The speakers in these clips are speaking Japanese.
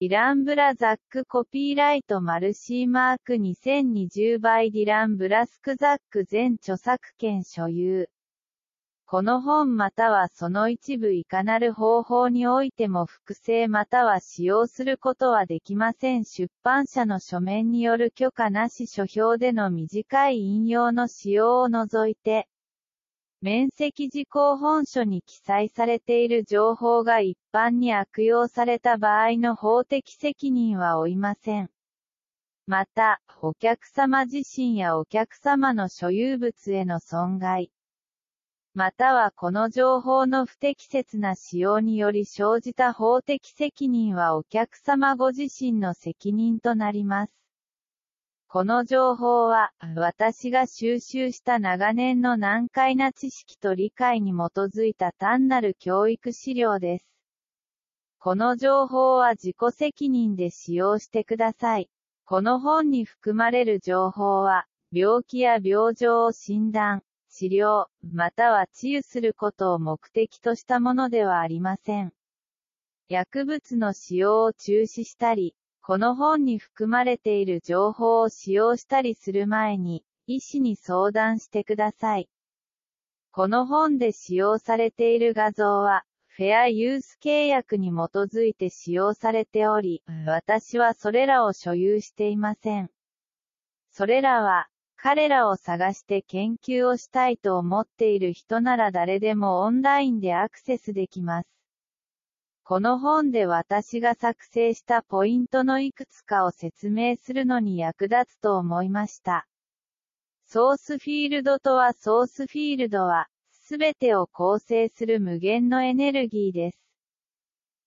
ディラン・ブラザックコピーライトマルシーマーク2020バイディラン・ブラスクザック全著作権所有。この本またはその一部いかなる方法においても複製または使用することはできません。出版社の書面による許可なし書評での短い引用の使用を除いて、面積事項本書に記載されている情報が一般に悪用された場合の法的責任は負いません。また、お客様自身やお客様の所有物への損害、またはこの情報の不適切な使用により生じた法的責任はお客様ご自身の責任となります。この情報は、私が収集した長年の難解な知識と理解に基づいた単なる教育資料です。この情報は自己責任で使用してください。この本に含まれる情報は、病気や病状を診断、治療、または治癒することを目的としたものではありません。薬物の使用を中止したり、この本に含まれている情報を使用したりする前に、医師に相談してください。この本で使用されている画像は、フェアユース契約に基づいて使用されており、私はそれらを所有していません。それらは、彼らを探して研究をしたいと思っている人なら誰でもオンラインでアクセスできます。この本で私が作成したポイントのいくつかを説明するのに役立つと思いました。ソースフィールドとはソースフィールドは、すべてを構成する無限のエネルギーです。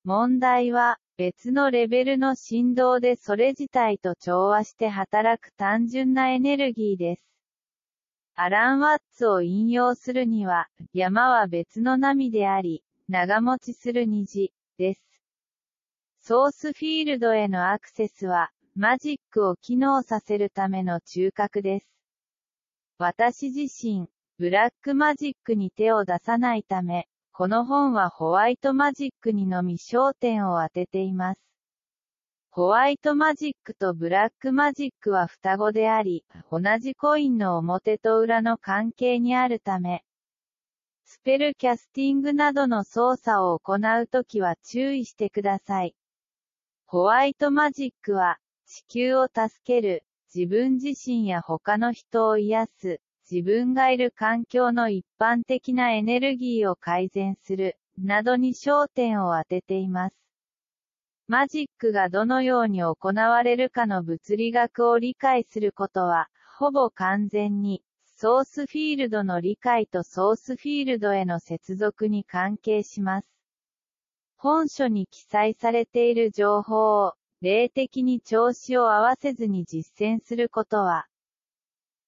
問題は、別のレベルの振動でそれ自体と調和して働く単純なエネルギーです。アラン・ワッツを引用するには、山は別の波であり、長持ちする虹、です。ソースフィールドへのアクセスは、マジックを機能させるための中核です。私自身、ブラックマジックに手を出さないため、この本はホワイトマジックにのみ焦点を当てています。ホワイトマジックとブラックマジックは双子であり、同じコインの表と裏の関係にあるため、スペルキャスティングなどの操作を行うときは注意してください。ホワイトマジックは、地球を助ける、自分自身や他の人を癒す、自分がいる環境の一般的なエネルギーを改善する、などに焦点を当てています。マジックがどのように行われるかの物理学を理解することは、ほぼ完全に、ソースフィールドの理解とソースフィールドへの接続に関係します。本書に記載されている情報を、霊的に調子を合わせずに実践することは、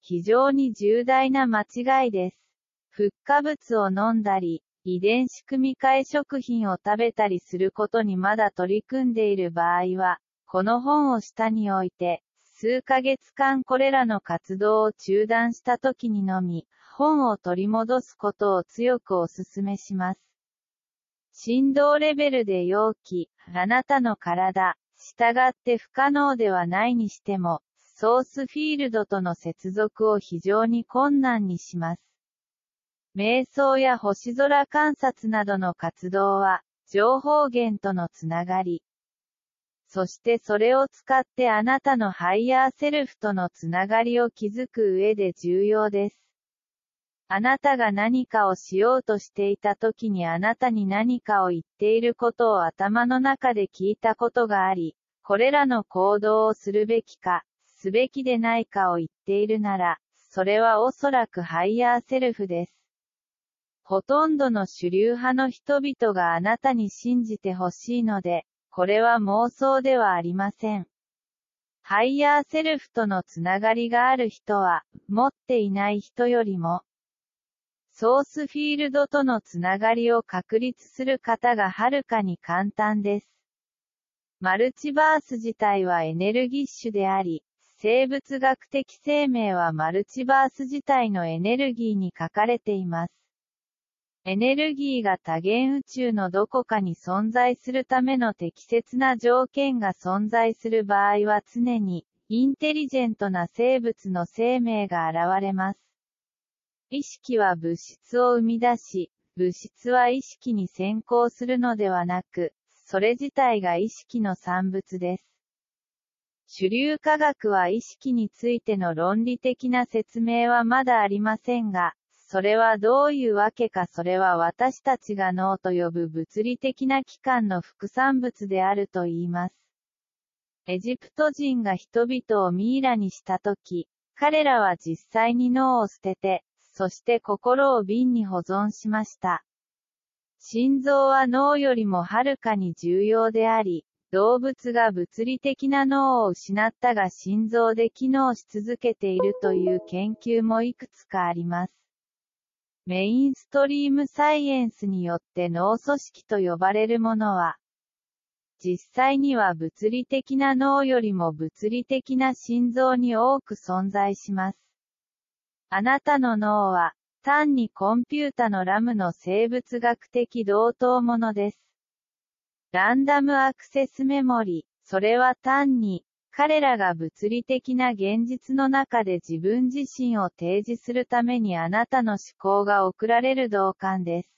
非常に重大な間違いです。フッ化物を飲んだり、遺伝子組み換え食品を食べたりすることにまだ取り組んでいる場合は、この本を下に置いて、数ヶ月間これらの活動を中断した時にのみ、本を取り戻すことを強くお勧めします。振動レベルで容器、あなたの体、従って不可能ではないにしても、ソースフィールドとの接続を非常に困難にします。瞑想や星空観察などの活動は、情報源とのつながり、そしてそれを使ってあなたのハイヤーセルフとのつながりを築く上で重要です。あなたが何かをしようとしていた時にあなたに何かを言っていることを頭の中で聞いたことがあり、これらの行動をするべきか、すべきでないかを言っているなら、それはおそらくハイヤーセルフです。ほとんどの主流派の人々があなたに信じてほしいので、これは妄想ではありません。ハイヤーセルフとのつながりがある人は、持っていない人よりも、ソースフィールドとのつながりを確立する方がはるかに簡単です。マルチバース自体はエネルギッシュであり、生物学的生命はマルチバース自体のエネルギーに書かれています。エネルギーが多元宇宙のどこかに存在するための適切な条件が存在する場合は常に、インテリジェントな生物の生命が現れます。意識は物質を生み出し、物質は意識に先行するのではなく、それ自体が意識の産物です。主流科学は意識についての論理的な説明はまだありませんが、それはどういうわけかそれは私たちが脳と呼ぶ物理的な器官の副産物であると言います。エジプト人が人々をミイラにしたとき、彼らは実際に脳を捨てて、そして心を瓶に保存しました。心臓は脳よりもはるかに重要であり、動物が物理的な脳を失ったが心臓で機能し続けているという研究もいくつかあります。メインストリームサイエンスによって脳組織と呼ばれるものは、実際には物理的な脳よりも物理的な心臓に多く存在します。あなたの脳は、単にコンピュータのラムの生物学的同等ものです。ランダムアクセスメモリ、それは単に、彼らが物理的な現実の中で自分自身を提示するためにあなたの思考が送られる同感です。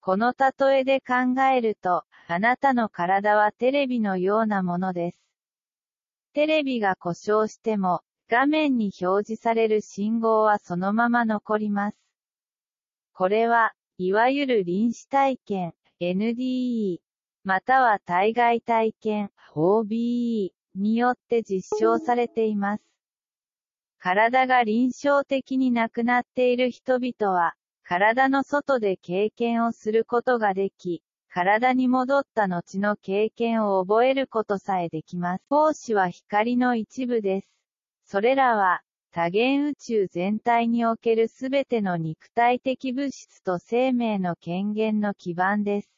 この例えで考えると、あなたの体はテレビのようなものです。テレビが故障しても、画面に表示される信号はそのまま残ります。これは、いわゆる臨死体験、NDE、または体外体験、OBE によって実証されています。体が臨床的になくなっている人々は、体の外で経験をすることができ、体に戻った後の経験を覚えることさえできます。胞子は光の一部です。それらは、多元宇宙全体におけるすべての肉体的物質と生命の権限の基盤です。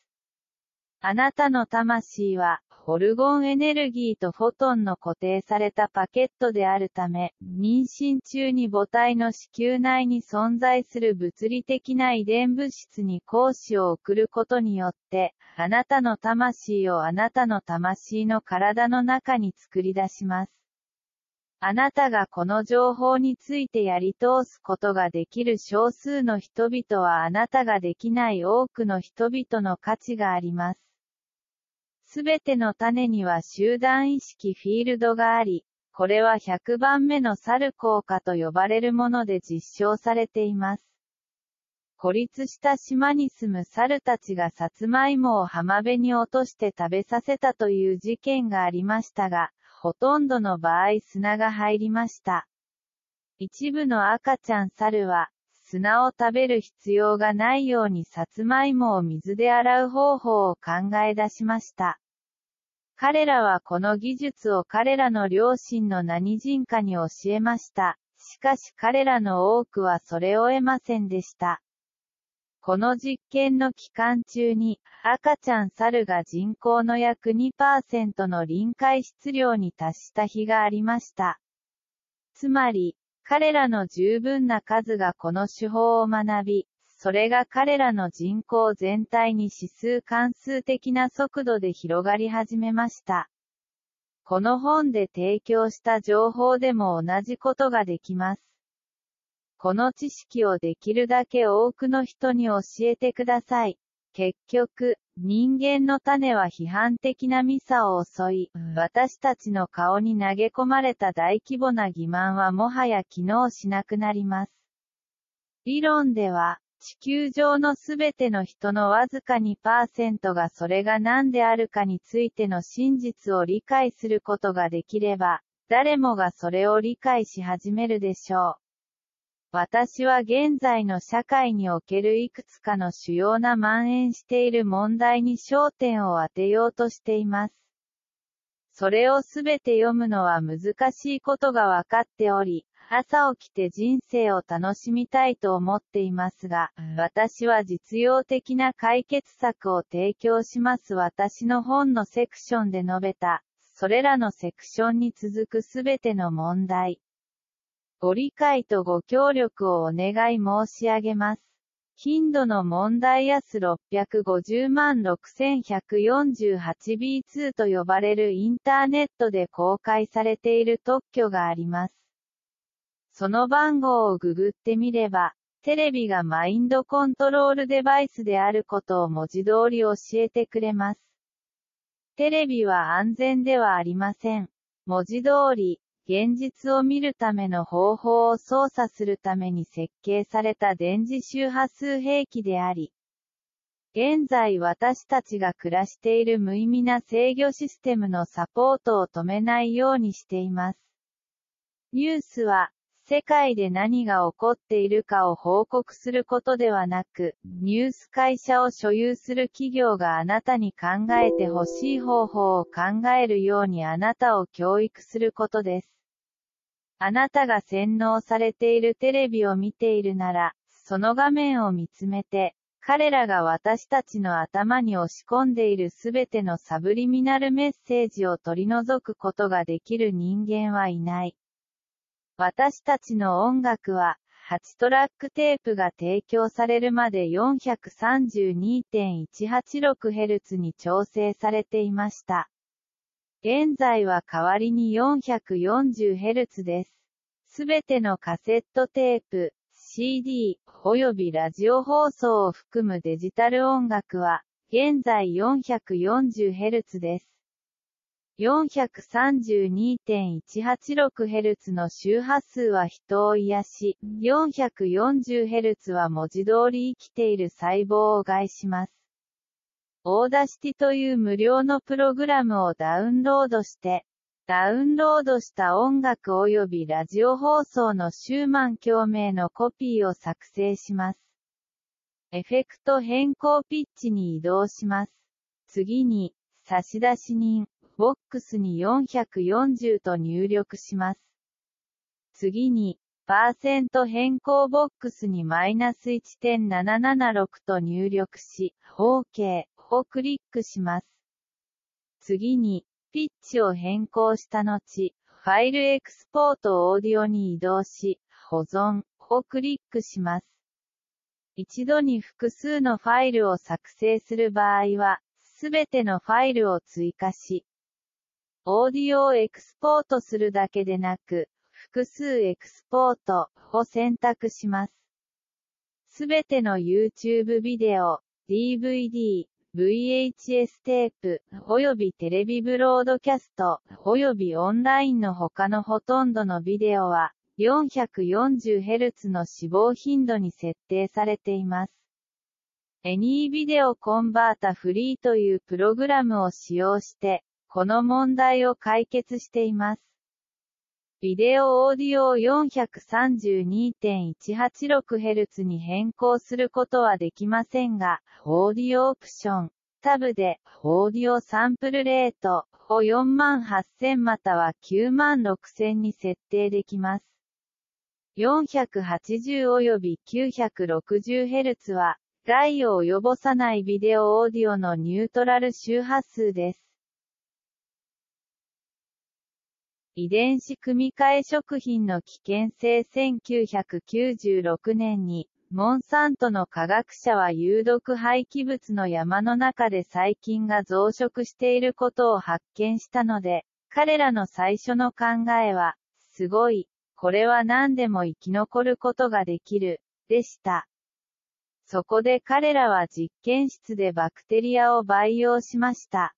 あなたの魂は、オルゴンエネルギーとフォトンの固定されたパケットであるため、妊娠中に母体の子宮内に存在する物理的な遺伝物質に講師を送ることによって、あなたの魂をあなたの魂の体の中に作り出します。あなたがこの情報についてやり通すことができる少数の人々はあなたができない多くの人々の価値があります。すべての種には集団意識フィールドがあり、これは100番目の猿効果と呼ばれるもので実証されています。孤立した島に住む猿たちがさつまいもを浜辺に落として食べさせたという事件がありましたが、ほとんどの場合砂が入りました。一部の赤ちゃん猿は、砂を食べる必要がないようにさつまいもを水で洗う方法を考え出しました。彼らはこの技術を彼らの両親の何人かに教えました。しかし彼らの多くはそれを得ませんでした。この実験の期間中に、赤ちゃん猿が人口の約2%の臨界質量に達した日がありました。つまり、彼らの十分な数がこの手法を学び、それが彼らの人口全体に指数関数的な速度で広がり始めました。この本で提供した情報でも同じことができます。この知識をできるだけ多くの人に教えてください。結局、人間の種は批判的なミサを襲い、私たちの顔に投げ込まれた大規模な欺瞞はもはや機能しなくなります。理論では、地球上のすべての人のわずか2%がそれが何であるかについての真実を理解することができれば、誰もがそれを理解し始めるでしょう。私は現在の社会におけるいくつかの主要な蔓延している問題に焦点を当てようとしています。それをすべて読むのは難しいことが分かっており、朝起きて人生を楽しみたいと思っていますが、私は実用的な解決策を提供します私の本のセクションで述べた、それらのセクションに続くすべての問題。ご理解とご協力をお願い申し上げます。頻度の問題 S650 万 6148B2 と呼ばれるインターネットで公開されている特許があります。その番号をググってみれば、テレビがマインドコントロールデバイスであることを文字通り教えてくれます。テレビは安全ではありません。文字通り、現実を見るための方法を操作するために設計された電磁周波数兵器であり、現在私たちが暮らしている無意味な制御システムのサポートを止めないようにしています。ニュースは、世界で何が起こっているかを報告することではなく、ニュース会社を所有する企業があなたに考えてほしい方法を考えるようにあなたを教育することです。あなたが洗脳されているテレビを見ているなら、その画面を見つめて、彼らが私たちの頭に押し込んでいるすべてのサブリミナルメッセージを取り除くことができる人間はいない。私たちの音楽は、8トラックテープが提供されるまで 432.186Hz に調整されていました。現在は代わりに 440Hz です。すべてのカセットテープ、CD、およびラジオ放送を含むデジタル音楽は、現在 440Hz です。432.186Hz の周波数は人を癒し、440Hz は文字通り生きている細胞を害します。 Audacity という無料のプログラムをダウンロードして、ダウンロードした音楽及びラジオ放送のシューマン共鳴のコピーを作成します。エフェクト変更ピッチに移動します。次に、差出人、ボックスに440と入力します。次に、パーセント変更ボックスにマイナス1.776と入力し、OK をクリックします。次に、ピッチを変更した後、ファイルエクスポートオーディオに移動し、保存をクリックします。一度に複数のファイルを作成する場合は、すべてのファイルを追加し、オーディオをエクスポートするだけでなく、複数エクスポートを選択します。すべての YouTube ビデオ、DVD、VHS テープ、およびテレビブロードキャスト、およびオンラインの他のほとんどのビデオは、440Hz の死亡頻度に設定されています。Any Video Converter Free というプログラムを使用して、この問題を解決しています。ビデオオーディオを 432.186Hz に変更することはできませんが、オーディオオプション、タブで、オーディオサンプルレートを48000または96000に設定できます。480及び 960Hz は、害を及ぼさないビデオオーディオのニュートラル周波数です。遺伝子組み換え食品の危険性1996年に、モンサントの科学者は有毒廃棄物の山の中で細菌が増殖していることを発見したので、彼らの最初の考えは、すごい、これは何でも生き残ることができる、でした。そこで彼らは実験室でバクテリアを培養しました。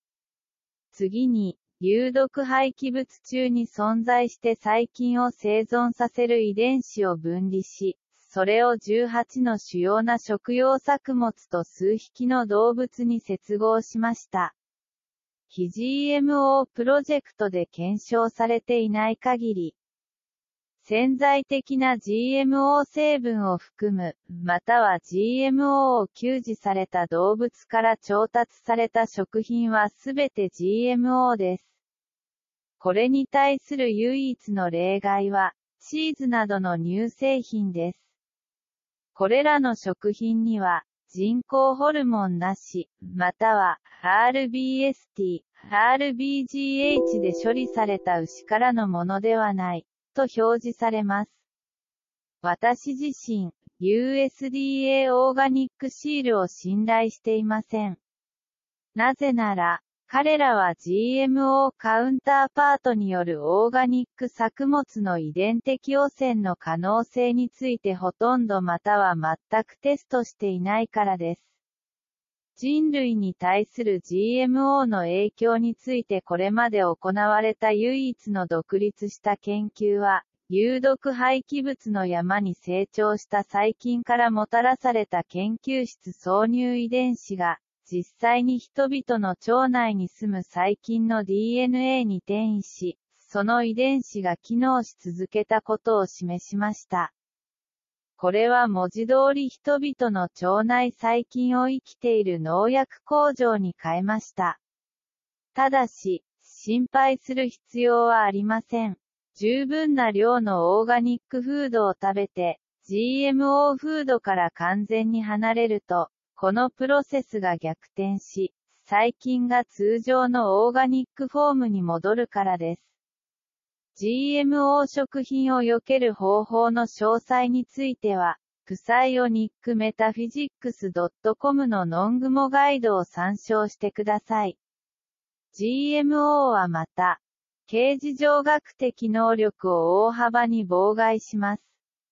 次に、有毒廃棄物中に存在して細菌を生存させる遺伝子を分離し、それを18の主要な食用作物と数匹の動物に接合しました。非 GMO プロジェクトで検証されていない限り、潜在的な GMO 成分を含む、または GMO を給仕された動物から調達された食品はすべて GMO です。これに対する唯一の例外は、チーズなどの乳製品です。これらの食品には、人工ホルモンなし、または、RBST、RBGH で処理された牛からのものではない。と表示されます。私自身、USDA オーガニックシールを信頼していません。なぜなら、彼らは GMO カウンターパートによるオーガニック作物の遺伝的汚染の可能性についてほとんどまたは全くテストしていないからです。人類に対する GMO の影響についてこれまで行われた唯一の独立した研究は、有毒廃棄物の山に成長した細菌からもたらされた研究室挿入遺伝子が、実際に人々の腸内に住む細菌の DNA に転移し、その遺伝子が機能し続けたことを示しました。これは文字通り人々の腸内細菌を生きている農薬工場に変えました。ただし、心配する必要はありません。十分な量のオーガニックフードを食べて、GMO フードから完全に離れると、このプロセスが逆転し、細菌が通常のオーガニックフォームに戻るからです。GMO 食品を避ける方法の詳細については、クサイオニックメタフィジックス .com のノングモガイドを参照してください。GMO はまた、刑事上学的能力を大幅に妨害します。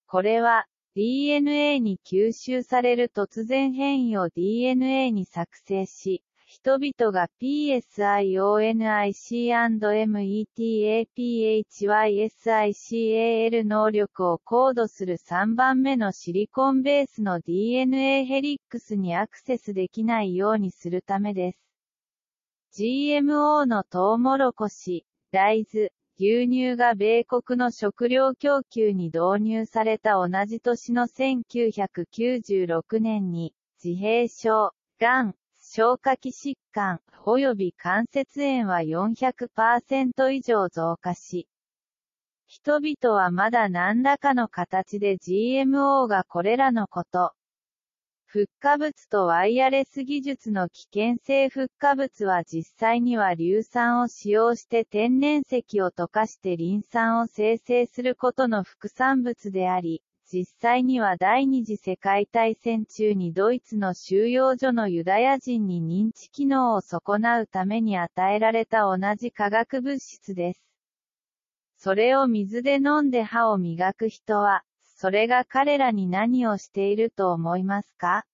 これは、DNA に吸収される突然変異を DNA に作成し、人々が PSIONIC&METAPHYSICAL 能力をコードする3番目のシリコンベースの DNA ヘリックスにアクセスできないようにするためです。GMO のトウモロコシ、大豆、牛乳が米国の食料供給に導入された同じ年の1996年に、自閉症、がん、消化器疾患、及び関節炎は400%以上増加し、人々はまだ何らかの形で GMO がこれらのこと、フッ化物とワイヤレス技術の危険性フッ化物は実際には硫酸を使用して天然石を溶かしてリン酸を生成することの副産物であり、実際には第二次世界大戦中にドイツの収容所のユダヤ人に認知機能を損なうために与えられた同じ化学物質です。それを水で飲んで歯を磨く人は、それが彼らに何をしていると思いますか？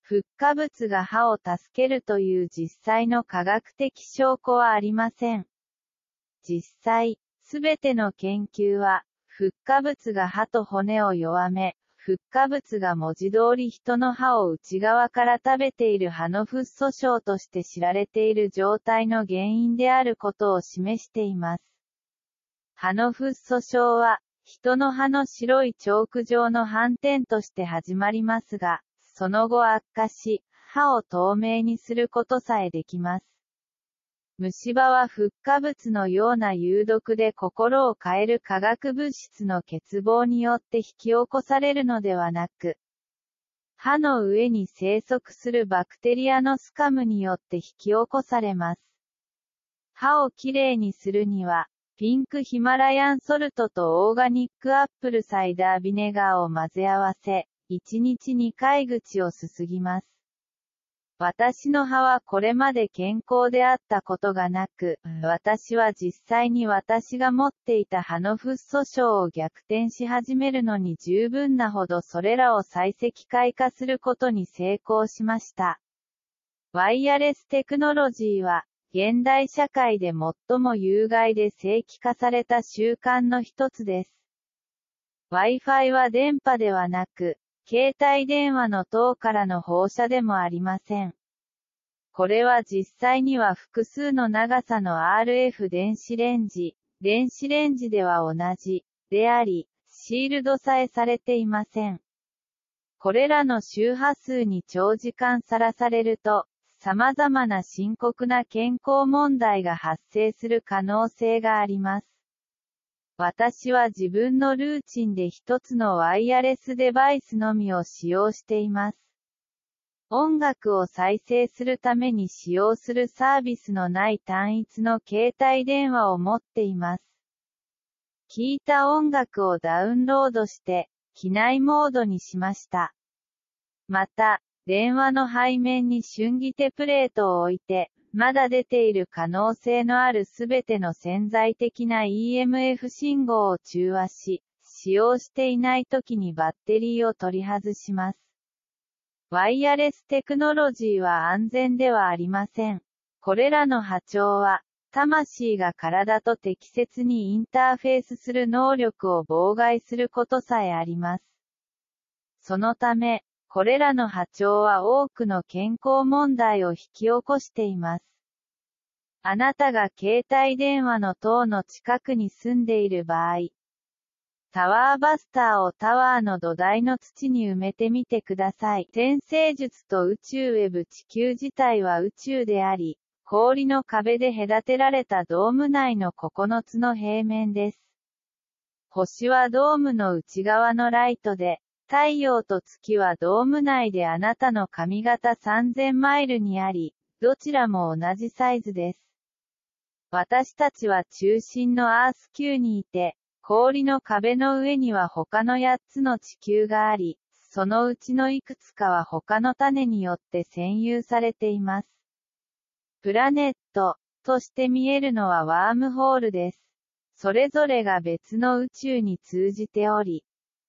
フッ化物が歯を助けるという実際の科学的証拠はありません。実際、すべての研究は、フッ化物が歯と骨を弱め、フッ化物が文字通り人の歯を内側から食べている歯のフッ素症として知られている状態の原因であることを示しています。歯のフッ素症は、人の歯の白いチョーク状の斑点として始まりますが、その後悪化し、歯を透明にすることさえできます。虫歯はフッ化物のような有毒で心を変える化学物質の欠乏によって引き起こされるのではなく、歯の上に生息するバクテリアのスカムによって引き起こされます。歯をきれいにするには、ピンクヒマラヤンソルトとオーガニックアップルサイダービネガーを混ぜ合わせ、1日2回口をすすぎます。私の歯はこれまで健康であったことがなく、私は実際に私が持っていた歯のフッ素症を逆転し始めるのに十分なほどそれらを再石灰化することに成功しました。ワイヤレステクノロジーは、現代社会で最も有害で正規化された習慣の一つです。Wi-Fi は電波ではなく、携帯電話の塔からの放射でもありません。これは実際には複数の長さの RF 電子レンジ、電子レンジでは同じ、であり、シールドさえされていません。これらの周波数に長時間さらされると、様々な深刻な健康問題が発生する可能性があります。私は自分のルーチンで一つのワイヤレスデバイスのみを使用しています。音楽を再生するために使用するサービスのない単一の携帯電話を持っています。聴いた音楽をダウンロードして、機内モードにしました。また、電話の背面に瞬ギテプレートを置いて、まだ出ている可能性のあるすべての潜在的な EMF 信号を中和し、使用していない時にバッテリーを取り外します。ワイヤレステクノロジーは安全ではありません。これらの波長は、魂が体と適切にインターフェースする能力を妨害することさえあります。そのため、これらの波長は多くの健康問題を引き起こしています。あなたが携帯電話の塔の近くに住んでいる場合、タワーバスターをタワーの土台の土に埋めてみてください。天星術と宇宙ウェブ地球自体は宇宙であり、氷の壁で隔てられたドーム内の9つの平面です。星はドームの内側のライトで、太陽と月はドーム内であなたの髪型3000マイルにあり、どちらも同じサイズです。私たちは中心のアース球にいて、氷の壁の上には他の8つの地球があり、そのうちのいくつかは他の種によって占有されています。プラネットとして見えるのはワームホールです。それぞれが別の宇宙に通じており、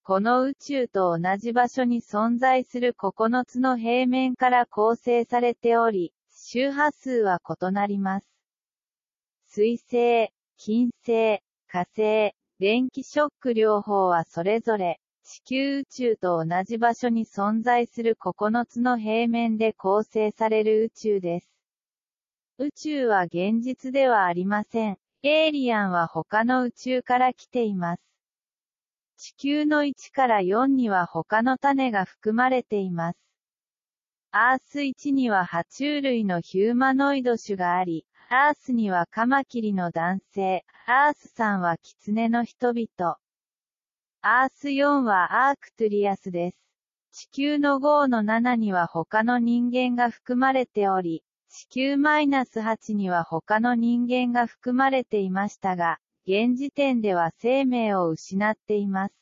この宇宙と同じ場所に存在する9つの平面から構成されており、周波数は異なります。水星、金星、火星、電気ショック療法はそれぞれ、地球宇宙と同じ場所に存在する9つの平面で構成される宇宙です。宇宙は現実ではありません。エイリアンは他の宇宙から来ています。地球の1から4には他の種が含まれています。アース1には爬虫類のヒューマノイド種があり、アースにはカマキリの男性、アース3はキツネの人々。アース4はアークトゥリアスです。地球の5の7には他の人間が含まれており、地球マイナス -8 には他の人間が含まれていましたが、現時点では生命を失っています。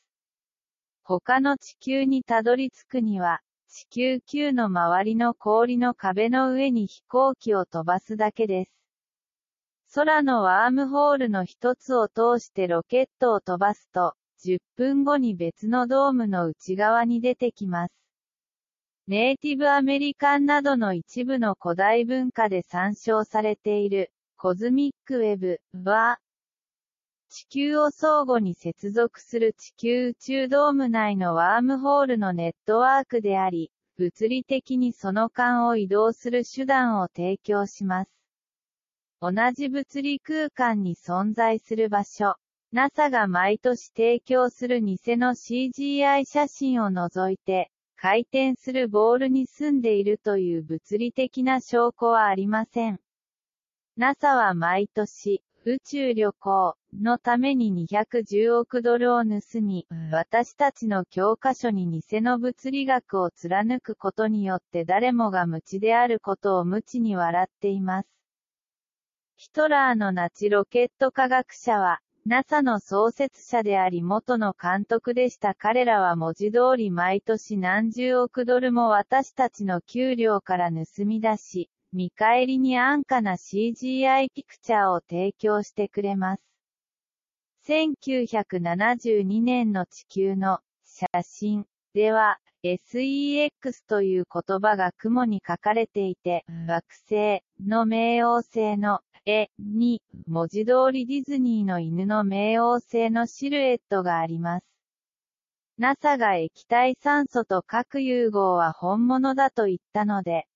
他の地球にたどり着くには、地球9の周りの氷の壁の上に飛行機を飛ばすだけです。空のワームホールの一つを通してロケットを飛ばすと、10分後に別のドームの内側に出てきます。ネイティブアメリカンなどの一部の古代文化で参照されている、コズミックウェブは、地球を相互に接続する地球宇宙ドーム内のワームホールのネットワークであり、物理的にその間を移動する手段を提供します。同じ物理空間に存在する場所。NASA が毎年提供する偽の CGI 写真を除いて、回転するボールに住んでいるという物理的な証拠はありません。NASA は毎年、宇宙旅行のために210億ドルを盗み、私たちの教科書に偽の物理学を貫くことによって誰もが無知であることを無知に笑っています。ヒトラーのナチロケット科学者は、NASA の創設者であり元の監督でした彼らは文字通り毎年何十億ドルも私たちの給料から盗み出し、見返りに安価な CGI ピクチャーを提供してくれます。1972年の地球の写真では、SEX という言葉が雲に書かれていて、惑星の冥王星の絵に、文字通りディズニーの犬の冥王星のシルエットがあります。NASA が液体酸素と核融合は本物だと言ったので、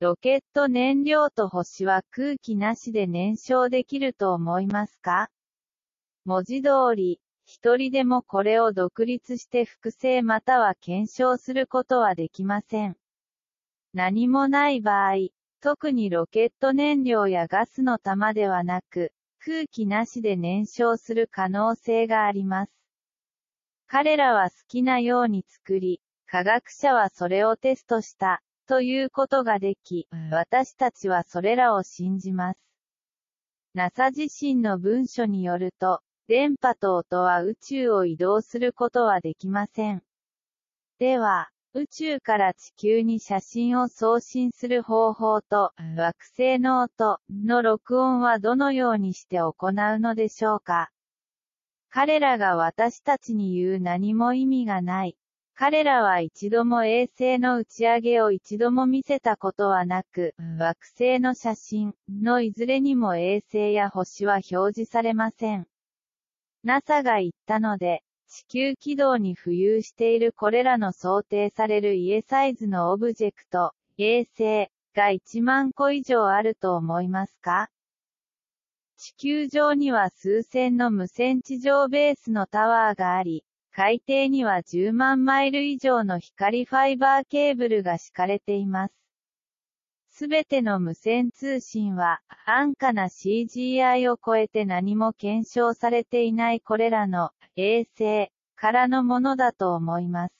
ロケット燃料と星は空気なしで燃焼できると思いますか？文字通り、一人でもこれを独立して複製または検証することはできません。何もない場合、特にロケット燃料やガスの玉ではなく、空気なしで燃焼する可能性があります。彼らは好きなように作り、科学者はそれをテストした、ということができ、私たちはそれらを信じます。NASA 自身の文書によると、電波等とは宇宙を移動することはできません。では、宇宙から地球に写真を送信する方法と、惑星の音の録音はどのようにして行うのでしょうか彼らが私たちに言う何も意味がない。彼らは一度も衛星の打ち上げを一度も見せたことはなく、惑星の写真のいずれにも衛星や星は表示されません。NASA が言ったので、地球軌道に浮遊しているこれらの想定される家サイズのオブジェクト、衛星が1万個以上あると思いますか？地球上には数千の無線地上ベースのタワーがあり、海底には10万マイル以上の光ファイバーケーブルが敷かれています。すべての無線通信は、安価な CGI を超えて何も検証されていないこれらの衛星からのものだと思います。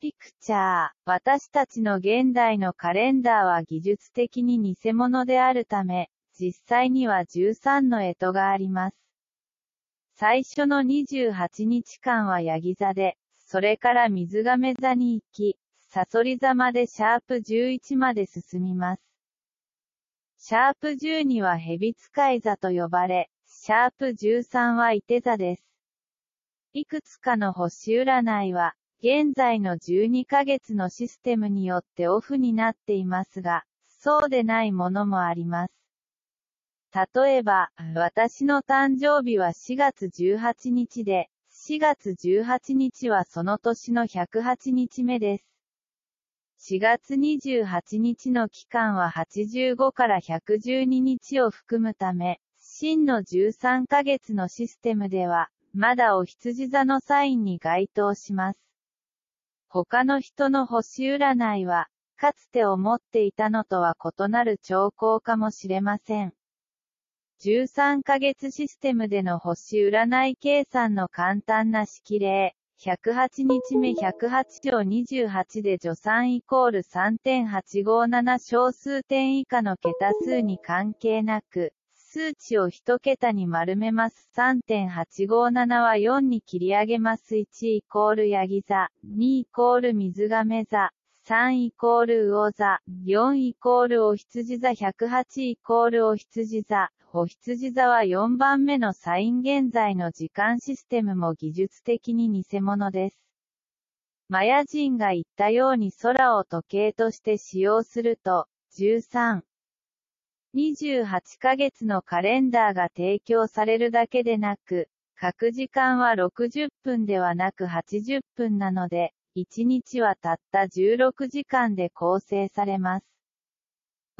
ピクチャー、私たちの現代のカレンダーは技術的に偽物であるため、実際には13の干支があります。最初の28日間はヤギ座で、それから水亀座に行き、サソリ座までシャープ11まで進みます。シャープ12は蛇使い座と呼ばれ、シャープ13は伊手座です。いくつかの星占いは、現在の12ヶ月のシステムによってオフになっていますが、そうでないものもあります。例えば、私の誕生日は4月18日で、4月18日はその年の108日目です。4月28日の期間は85から112日を含むため、真の13ヶ月のシステムでは、まだお羊座のサインに該当します。他の人の星占いは、かつて思っていたのとは異なる兆候かもしれません。13ヶ月システムでの星占い計算の簡単な式例。108日目108条28で助産イコール3.857小数点以下の桁数に関係なく、数値を1桁に丸めます。3.857は4に切り上げます。1イコールヤギ座、2イコール水亀座、3イコール魚座、4イコールお羊座108イコールお羊座、お羊座は4番目のサイン現在の時間システムも技術的に偽物です。マヤ人が言ったように空を時計として使用すると、13、28ヶ月のカレンダーが提供されるだけでなく、各時間は60分ではなく80分なので、1日はたった16時間で構成されます。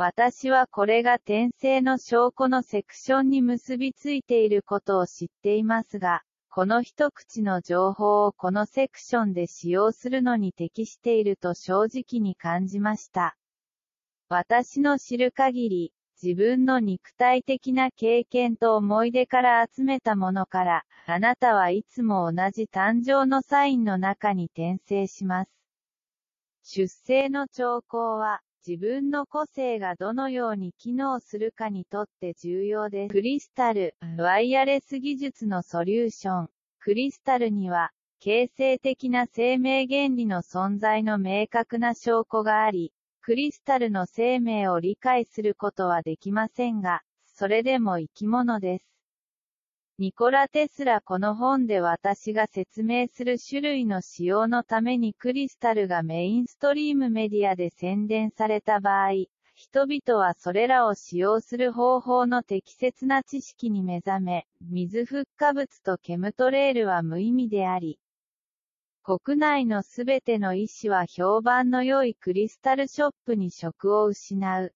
私はこれが転生の証拠のセクションに結びついていることを知っていますが、この一口の情報をこのセクションで使用するのに適していると正直に感じました。私の知る限り、自分の肉体的な経験と思い出から集めたものから、あなたはいつも同じ誕生のサインの中に転生します。出生の兆候は、自分の個性がどのように機能するかにとって重要です。クリスタル、ワイヤレス技術のソリューション。クリスタルには、形成的な生命原理の存在の明確な証拠があり、クリスタルの生命を理解することはできませんが、それでも生き物です。ニコラ・テスラこの本で私が説明する種類の使用のためにクリスタルがメインストリームメディアで宣伝された場合、人々はそれらを使用する方法の適切な知識に目覚め、水フッ化物とケムトレールは無意味であり、国内のすべての医師は評判の良いクリスタルショップに職を失う。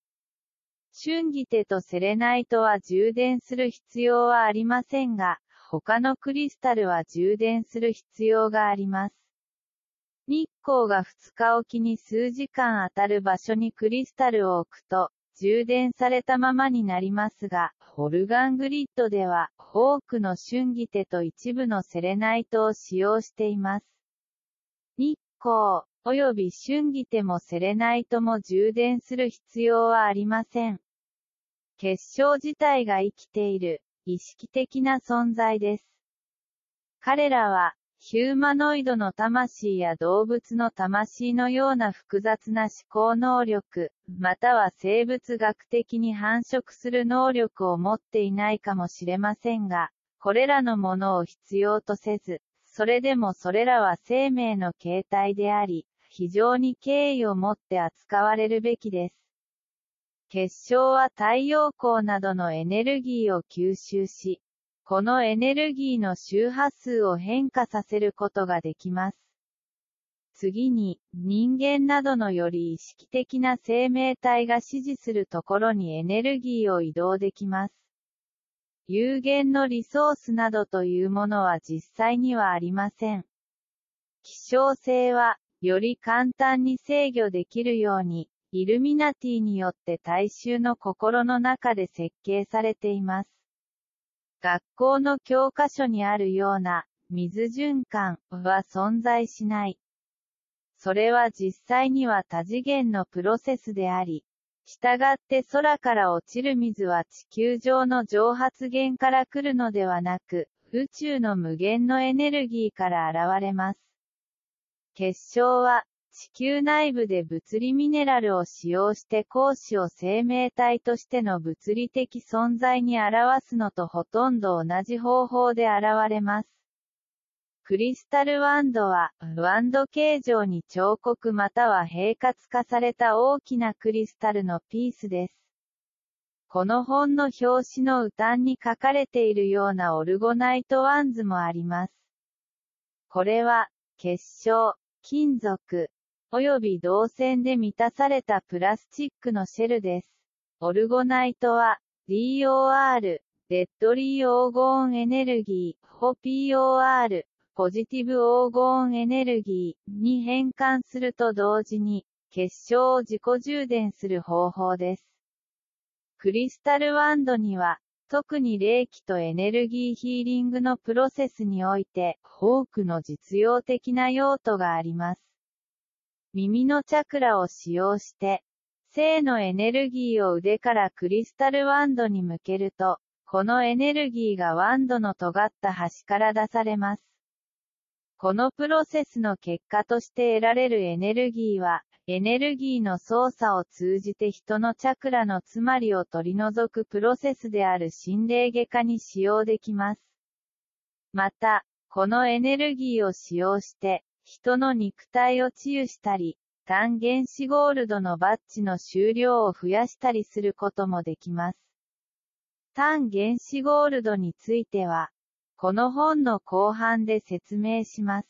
春季手とセレナイトは充電する必要はありませんが、他のクリスタルは充電する必要があります。日光が2日おきに数時間当たる場所にクリスタルを置くと、充電されたままになりますが、オルガングリッドでは、多くの春季手と一部のセレナイトを使用しています。日光、及び春季手もセレナイトも充電する必要はありません。結晶自体が生きている。意識的な存在です。彼らは、ヒューマノイドの魂や動物の魂のような複雑な思考能力、または生物学的に繁殖する能力を持っていないかもしれませんが、これらのものを必要とせず、それでもそれらは生命の形態であり、非常に敬意を持って扱われるべきです。結晶は太陽光などのエネルギーを吸収し、このエネルギーの周波数を変化させることができます。次に、人間などのより意識的な生命体が指示するところにエネルギーを移動できます。有限のリソースなどというものは実際にはありません。希少性は、より簡単に制御できるように、イルミナティによって大衆の心の中で設計されています。学校の教科書にあるような、水循環は存在しない。それは実際には多次元のプロセスであり、従って空から落ちる水は地球上の蒸発源から来るのではなく、宇宙の無限のエネルギーから現れます。結晶は、地球内部で物理ミネラルを使用して光子を生命体としての物理的存在に表すのとほとんど同じ方法で現れます。クリスタルワンドは、ワンド形状に彫刻または平滑化された大きなクリスタルのピースです。この本の表紙の歌に書かれているような orgonite wands もあります。これは、結晶、金属、及び銅線で満たされたプラスチックのシェルです。オルゴナイトは、DOR、デッドリー黄金エネルギー、ホ POR、ポジティブ黄金エネルギーに変換すると同時に、結晶を自己充電する方法です。クリスタルワンドには、特に霊気とエネルギーヒーリングのプロセスにおいて、多くの実用的な用途があります。耳のチャクラを使用して、性のエネルギーを腕からクリスタルワンドに向けると、このエネルギーがワンドの尖った端から出されます。このプロセスの結果として得られるエネルギーは、エネルギーの操作を通じて人のチャクラの詰まりを取り除くプロセスである心霊外科に使用できます。また、このエネルギーを使用して、人の肉体を治癒したり、単原子ゴールドのバッジの収量を増やしたりすることもできます。単原子ゴールドについては、この本の後半で説明します。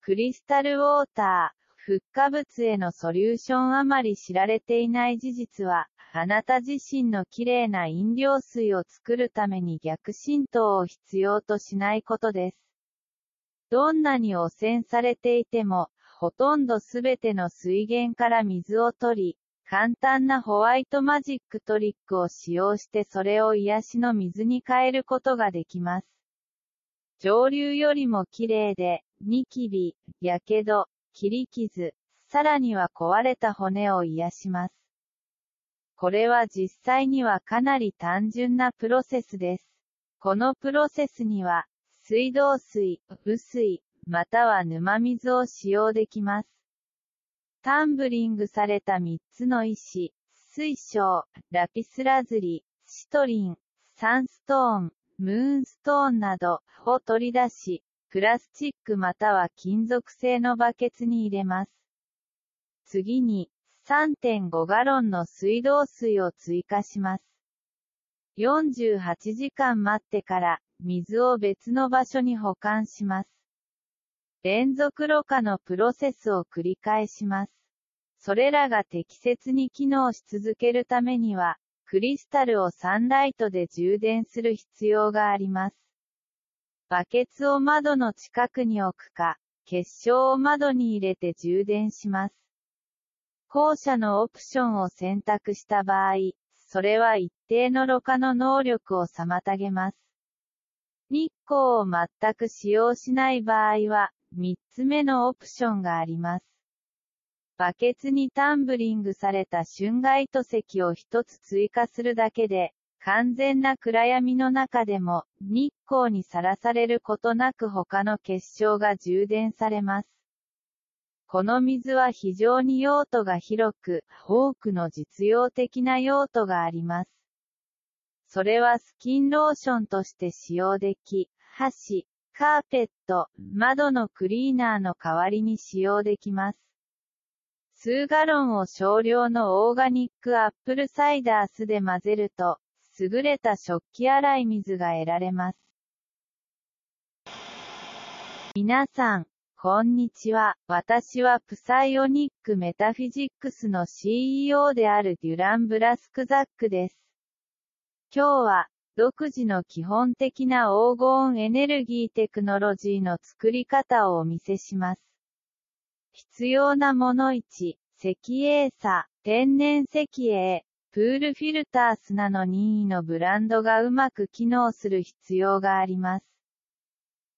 クリスタルウォーター、フッ化物へのソリューションあまり知られていない事実は、あなた自身のきれいな飲料水を作るために逆浸透を必要としないことです。どんなに汚染されていても、ほとんどすべての水源から水を取り、簡単なホワイトマジックトリックを使用してそれを癒しの水に変えることができます。上流よりも綺麗で、ニキビ、やけど、切り傷、さらには壊れた骨を癒します。これは実際にはかなり単純なプロセスです。このプロセスには、水道水、雨水、または沼水を使用できます。タンブリングされた3つの石、水晶、ラピスラズリ、シトリン、サンストーン、ムーンストーンなどを取り出し、プラスチックまたは金属製のバケツに入れます。次に、3.5ガロンの水道水を追加します。48時間待ってから、水を別の場所に保管します。連続ろ過のプロセスを繰り返します。それらが適切に機能し続けるためには、クリスタルをサンライトで充電する必要があります。バケツを窓の近くに置くか、結晶を窓に入れて充電します。後者のオプションを選択した場合、それは一定のろ過の能力を妨げます。日光を全く使用しない場合は、3つ目のオプションがあります。バケツにタンブリングされた春外土石を1つ追加するだけで、完全な暗闇の中でも、日光にさらされることなく他の結晶が充電されます。この水は非常に用途が広く、多くの実用的な用途があります。それはスキンローションとして使用でき、箸、カーペット、窓のクリーナーの代わりに使用できます。数ガロンを少量のオーガニックアップルサイダー酢で混ぜると、優れた食器洗い水が得られます。皆さん、こんにちは。私は Psionic Metaphysics の CEO であるデュラン・ブラスクザックです。今日は、独自の基本的なオルゴンエネルギーテクノロジーの作り方をお見せします。必要なもの1、石英砂、天然石英、プールフィルター砂の任意のブランドがうまく機能する必要があります。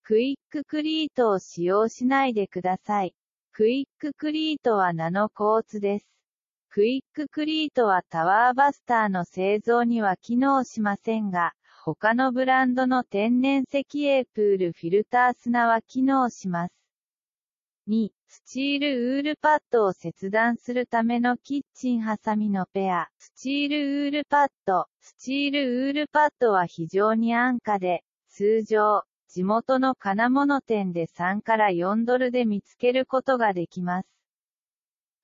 Quikrete を使用しないでください。 Quikrete はナノコーツです。 Quikrete は tower buster の製造には機能しませんが、他のブランドの天然石英プールフィルター砂は機能します。2、スチールウールパッドを切断するためのキッチンハサミのペア。スチールウールパッド。スチールウールパッドは非常に安価で、通常、地元の金物店で3から4ドルで見つけることができます。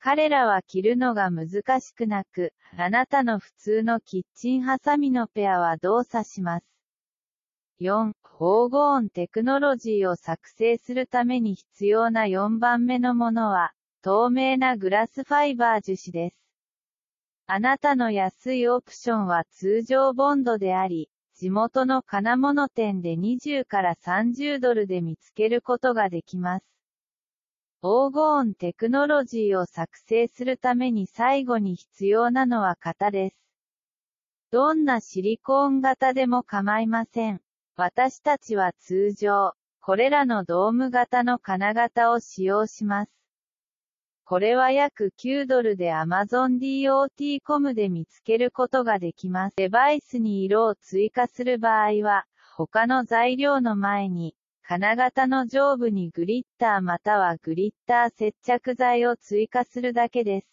彼らは着るのが難しくなく、あなたの普通のキッチンハサミのペアは動作します。4、黄金テクノロジーを作成するために必要な4番目のものは、透明なグラスファイバー樹脂です。あなたの安いオプションは通常ボンドであり、地元の金物店で20から30ドルで見つけることができます。黄金テクノロジーを作成するために最後に必要なのは型です。どんなシリコーン型でも構いません。私たちは通常、これらのドーム型の金型を使用します。これは約9ドルで Amazon DOT.com で見つけることができます。デバイスに色を追加する場合は、他の材料の前に、金型の上部にグリッターまたはグリッター接着剤を追加するだけです。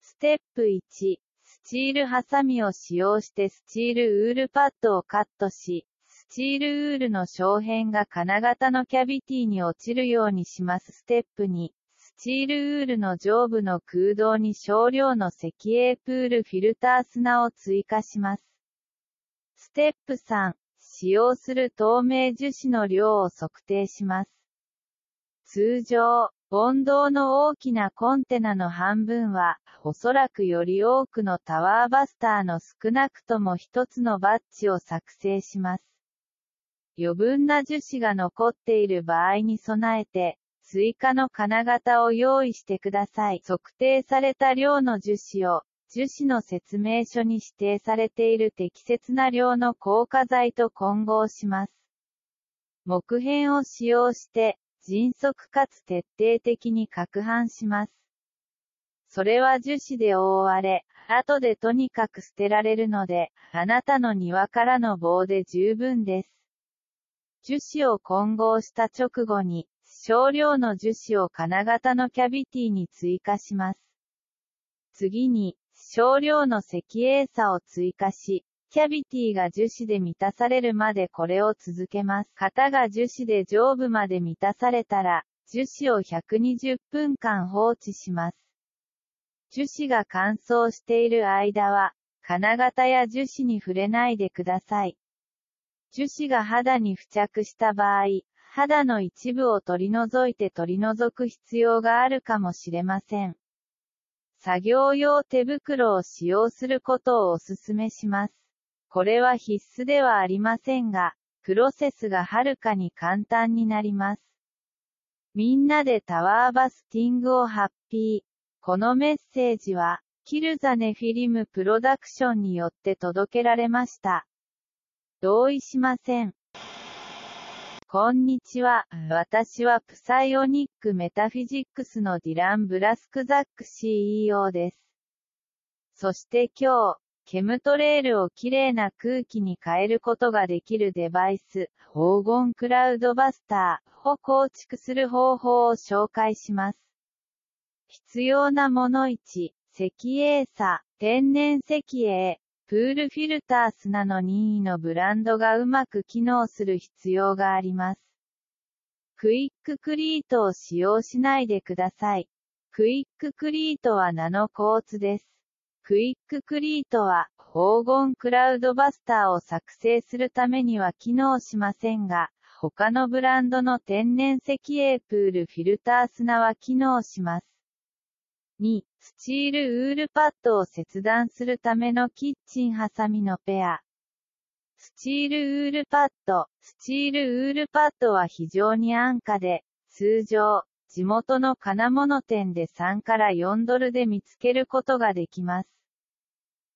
ステップ1、スチールハサミを使用してスチールウールパッドをカットし、スチールウールの小片が金型のキャビティに落ちるようにしますステップ2。スチールウールの上部の空洞に少量の石英プールフィルター砂を追加します。ステップ3。使用する透明樹脂の量を測定します。通常、ボンドの大きなコンテナの半分は、おそらくより多くのタワーバスターの少なくとも一つのバッジを作成します。余分な樹脂が残っている場合に備えて、追加の金型を用意してください。測定された量の樹脂を、樹脂の説明書に指定されている適切な量の硬化剤と混合します。木片を使用して、迅速かつ徹底的に攪拌します。それは樹脂で覆われ、後でとにかく捨てられるので、あなたの庭からの棒で十分です。樹脂を混合した直後に、少量の樹脂を金型のキャビティに追加します。次に、少量の石英砂を追加し、キャビティが樹脂で満たされるまでこれを続けます。型が樹脂で上部まで満たされたら、樹脂を120分間放置します。樹脂が乾燥している間は、金型や樹脂に触れないでください。樹脂が肌に付着した場合、肌の一部を取り除いて取り除く必要があるかもしれません。作業用手袋を使用することをお勧めします。これは必須ではありませんが、プロセスがはるかに簡単になります。みんなで tower busting を happy。このメッセージは、 Kill the Nephilim Production によって届けられました。同意しません。こんにちは。私は Psionic Metaphysics のディラン・ブラスクザック CEO です。そして今日、ケムトレールをきれいな空気に変えることができるデバイス、黄金クラウドバスターを構築する方法を紹介します。必要なもの1、石英砂、天然石英、プールフィルター砂の任意のブランドがうまく機能する必要があります。クイッククリートを使用しないでください。Quikrete はナノコーツです。 Quikrete は、オルゴン cloud buster を作成するためには機能しませんが、他のブランドの天然石英プールフィルター砂は機能します。2、スチールウールパッドを切断するためのキッチンハサミのペア。スチールウールパッド。スチールウールパッドは非常に安価で、通常、地元の金物店で3から4ドルで見つけることができます。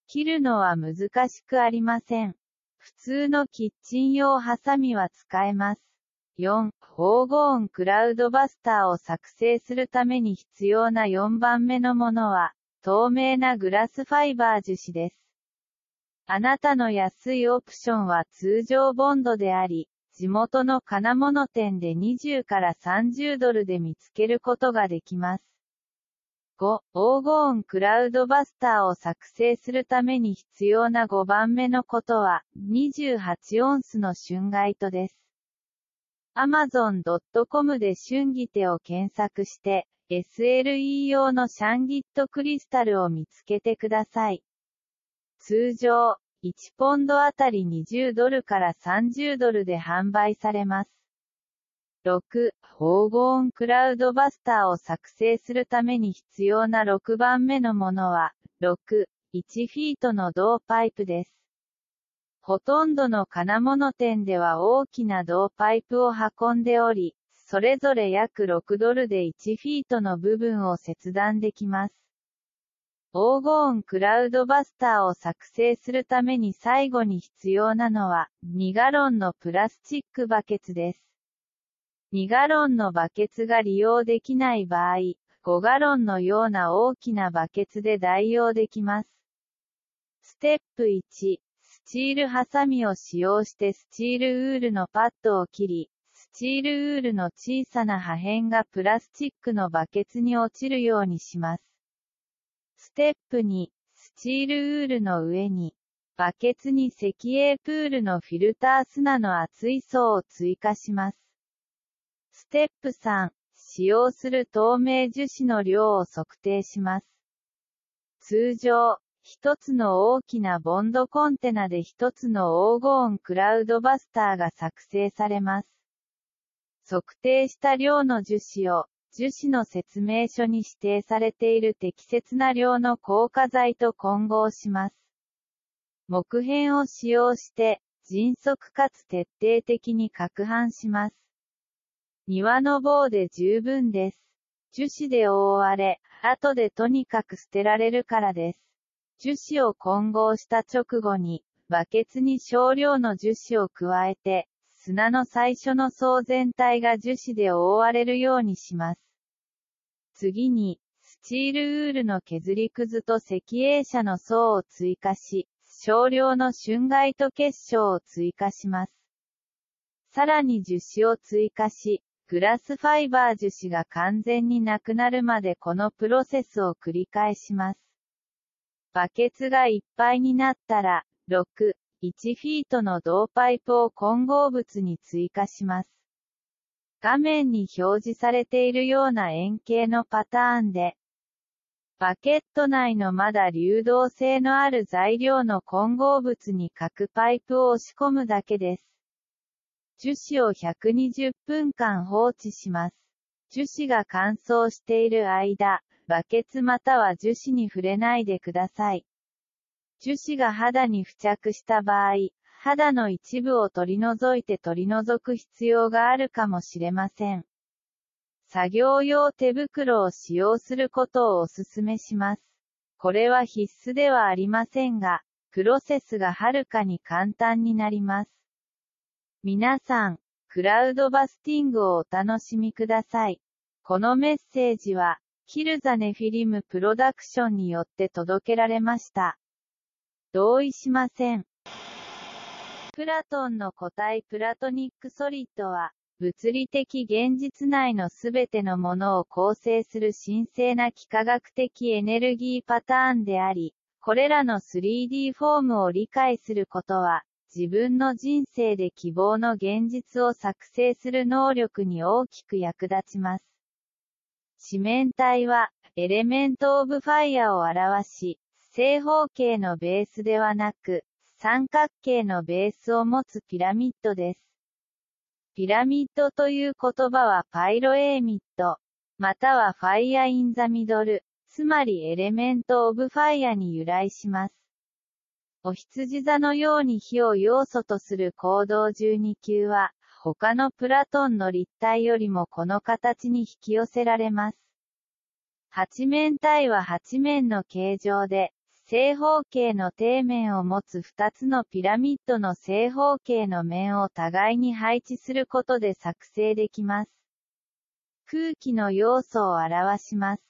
切るのは難しくありません。普通のキッチン用ハサミは使えます。4、黄金クラウドバスターを作成するために必要な4番目のものは、透明なグラスファイバー樹脂です。あなたの安いオプションは通常ボンドであり、地元の金物店で20から30ドルで見つけることができます。5、黄金クラウドバスターを作成するために必要な5番目のことは、28オンスの春ガイトです。amazon.com で春ギテを検索して、SLE 用のシャンギットクリスタルを見つけてください。通常、1ポンドあたり20ドルから30ドルで販売されます。6、黄金クラウドバスターを作成するために必要な6番目のものは、6、1フィートの銅パイプです。ほとんどの金物店では大きな銅パイプを運んでおり、それぞれ約6ドルで1フィートの部分を切断できます。黄金クラウドバスターを作成するために最後に必要なのは、2ガロンのプラスチックバケツです。2ガロンのバケツが利用できない場合、5ガロンのような大きなバケツで代用できます。ステップ1、チールハサミを使用してスチールウールのパッドを切り、スチールウールの小さな破片がプラスチックのバケツに落ちるようにします。ステップ2、スチールウールの上に、バケツに石英プールのフィルター砂の厚い層を追加します。ステップ3、使用する透明樹脂の量を測定します。通常、一つの大きなボンドコンテナで一つの黄金クラウドバスターが作成されます。測定した量の樹脂を、樹脂の説明書に指定されている適切な量の硬化剤と混合します。木片を使用して、迅速かつ徹底的に攪拌します。庭の棒で十分です。樹脂で覆われ、後でとにかく捨てられるからです。樹脂を混合した直後に、バケツに少量の樹脂を加えて、砂の最初の層全体が樹脂で覆われるようにします。次に、スチールウールの削りくずと石英車の層を追加し、少量の春外と結晶を追加します。さらに樹脂を追加し、グラスファイバー樹脂が完全になくなるまでこのプロセスを繰り返します。バケツがいっぱいになったら、6、1フィートの銅パイプを混合物に追加します。画面に表示されているような円形のパターンで、バケット内のまだ流動性のある材料の混合物に各パイプを押し込むだけです。樹脂を120分間放置します。樹脂が乾燥している間、バケツまたは樹脂に触れないでください。樹脂が肌に付着した場合、肌の一部を取り除いて取り除く必要があるかもしれません。作業用手袋を使用することをお勧めします。これは必須ではありませんが、プロセスがはるかに簡単になります。皆さん、クラウドバスティングをお楽しみください。このメッセージは、キルザネフィリムプロダクションによって届けられました。同意しません。プラトンの固体プラトニックソリッドは、物理的現実内のすべてのものを構成する神聖な幾何学的エネルギーパターンであり、これらの 3D フォームを理解することは、自分の人生で希望の現実を作成する能力に大きく役立ちます。四面体は、エレメント・オブ・ファイアを表し、正方形のベースではなく、三角形のベースを持つピラミッドです。ピラミッドという言葉はパイロエーミッド、または fire in the middle、つまり element of fire に由来します。牡羊座のように火を要素とする黄道12宮は、他のプラトンの立体よりもこの形に引き寄せられます。八面体は八面の形状で、正方形の底面を持つ2つのピラミッドの正方形の面を互いに配置することで作成できます。空気の要素を表します。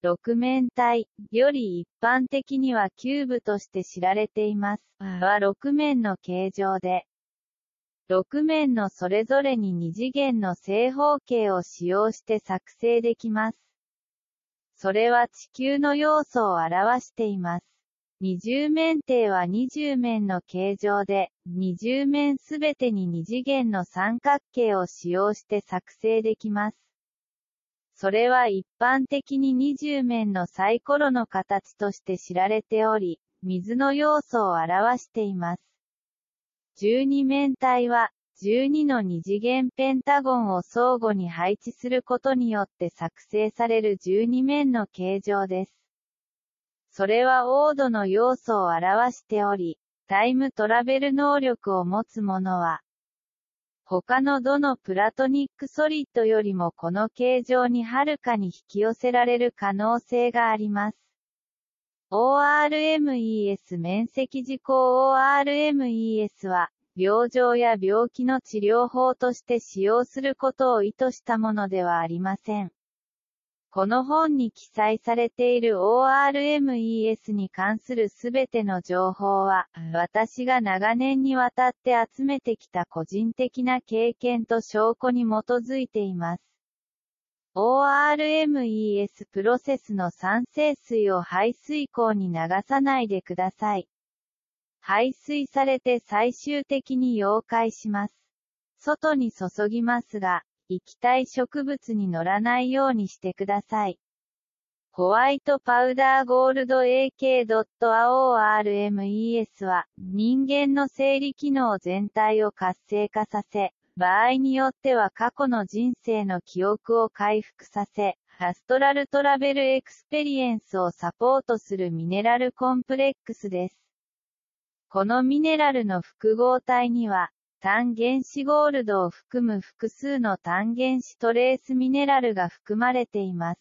六面体より一般的にはキューブとして知られています。は六面の形状で、六面のそれぞれに二次元の正方形を使用して作成できます。それは地球の要素を表しています。二重面体は二重面の形状で、二重面すべてに二次元の三角形を使用して作成できます。それは一般的に二重面のサイコロの形として知られており、水の要素を表しています。十二面体は、12の二次元ペンタゴンを相互に配置することによって作成される12面の形状です。それはオードの要素を表しており、タイムトラベル能力を持つ者は、他のどのプラトニックソリッドよりもこの形状にはるかに引き寄せられる可能性があります。ORMES 面積事項 ORMES は、病状や病気の治療法として使用することを意図したものではありません。この本に記載されている ORMES に関するすべての情報は、私が長年にわたって集めてきた個人的な経験と証拠に基づいています。ORMES プロセスの酸性水を排水口に流さないでください。排水されて最終的に溶解します。外に注ぎますが、液体植物に乗らないようにしてください。 white powder gold a.k.a. ORMES は、人間の生理機能全体を活性化させ、場合によっては過去の人生の記憶を回復させ、 astral travel experience をサポートする mineral complex です。このミネラルの複合体には、単原子ゴールドを含む複数の単原子トレースミネラルが含まれています。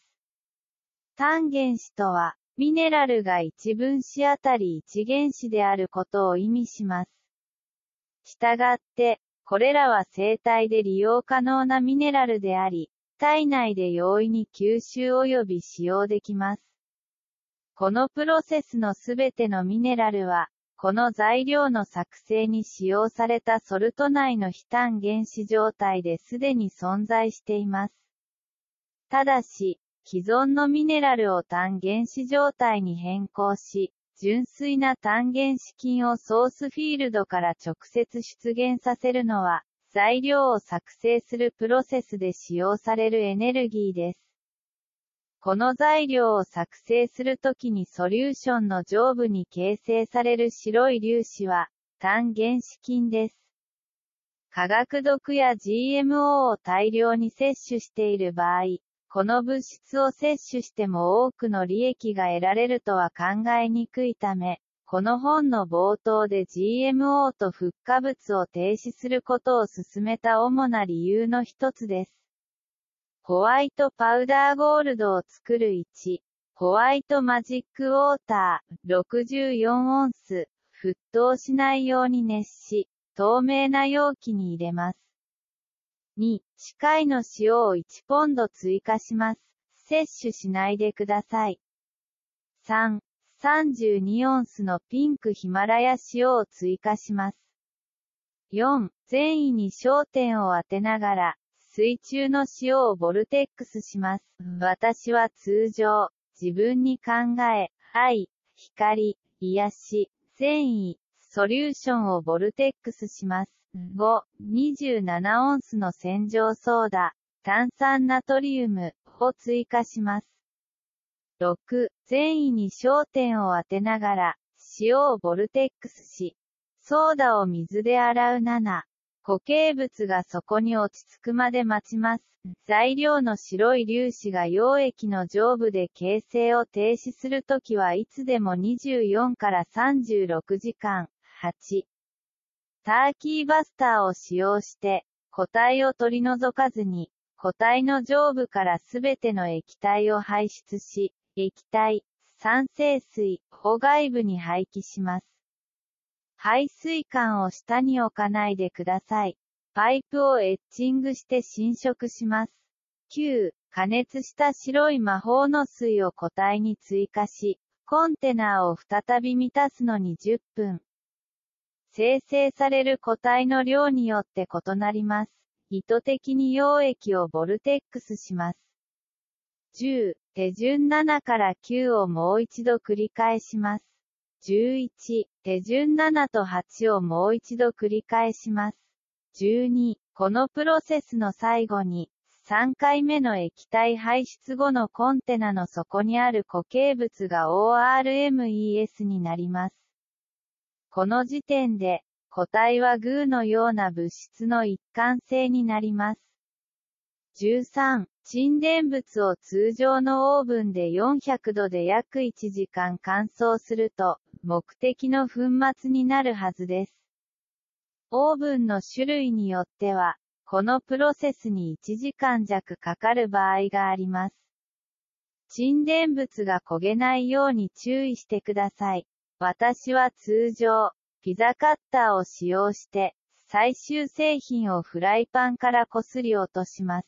単原子とは、ミネラルが1分子あたり1原子であることを意味します。したがって、これらは生体で利用可能なミネラルであり、体内で容易に吸収及び使用できます。このプロセスのすべてのミネラルは、この材料の作成に使用されたソルト内の非単原子状態ですでに存在しています。ただし、既存のミネラルを単原子状態に変更し、純粋な単原子菌をソースフィールドから直接出現させるのは、材料を作成するプロセスで使用されるエネルギーです。この材料を作成するときにソリューションの上部に形成される白い粒子は、単原子菌です。化学毒や GMO を大量に摂取している場合、この物質を摂取しても多くの利益が得られるとは考えにくいため、この本の冒頭で GMO とフッ化物を停止することを進めた主な理由の一つです。ホワイトパウダーゴールドを作る1、ホワイトマジックウォーター、64オンス、沸騰しないように熱し、透明な容器に入れます。2、歯科医の塩を1ポンド追加します。摂取しないでください。3、32オンスのピンクヒマラヤ塩を追加します。4、善意に焦点を当てながら、水中の塩をボルテックスします。私は通常、自分に考え、愛、光、癒し、繊維、ソリューションをボルテックスします。5、27オンスの洗浄ソーダ、炭酸ナトリウムを追加します。6、善意に焦点を当てながら、塩をボルテックスし、ソーダを水で洗う7、固形物がそこに落ち着くまで待ちます。材料の白い粒子が溶液の上部で形成を停止するときはいつでも24から36時間。8. ターキーバスターを使用して、固体を取り除かずに、固体の上部からすべての液体を排出し、液体、酸性水を外部に排気します。排水管を下に置かないでください。パイプをエッチングして浸食します。9. 加熱した白い魔法の水を固体に追加し、コンテナーを再び満たすのに10分。生成される個体の量によって異なります。意図的に溶液をボルテックスします。10、手順7から9をもう一度繰り返します。11、手順7と8をもう一度繰り返します。12、このプロセスの最後に、3回目の液体排出後のコンテナの底にある固形物が ORMES になります。この時点で、固体はグーのような物質の一貫性になります。13、沈殿物を通常のオーブンで400度で約1時間乾燥すると、目的の粉末になるはずです。オーブンの種類によっては、このプロセスに1時間弱かかる場合があります。沈殿物が焦げないように注意してください。私は通常、ピザカッターを使用して、最終製品をフライパンからこすり落とします。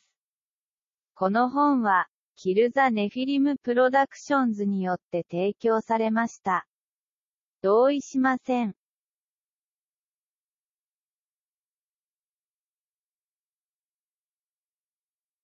この本は、キルザ・ネフィリム・プロダクションズによって提供されました。同意しません。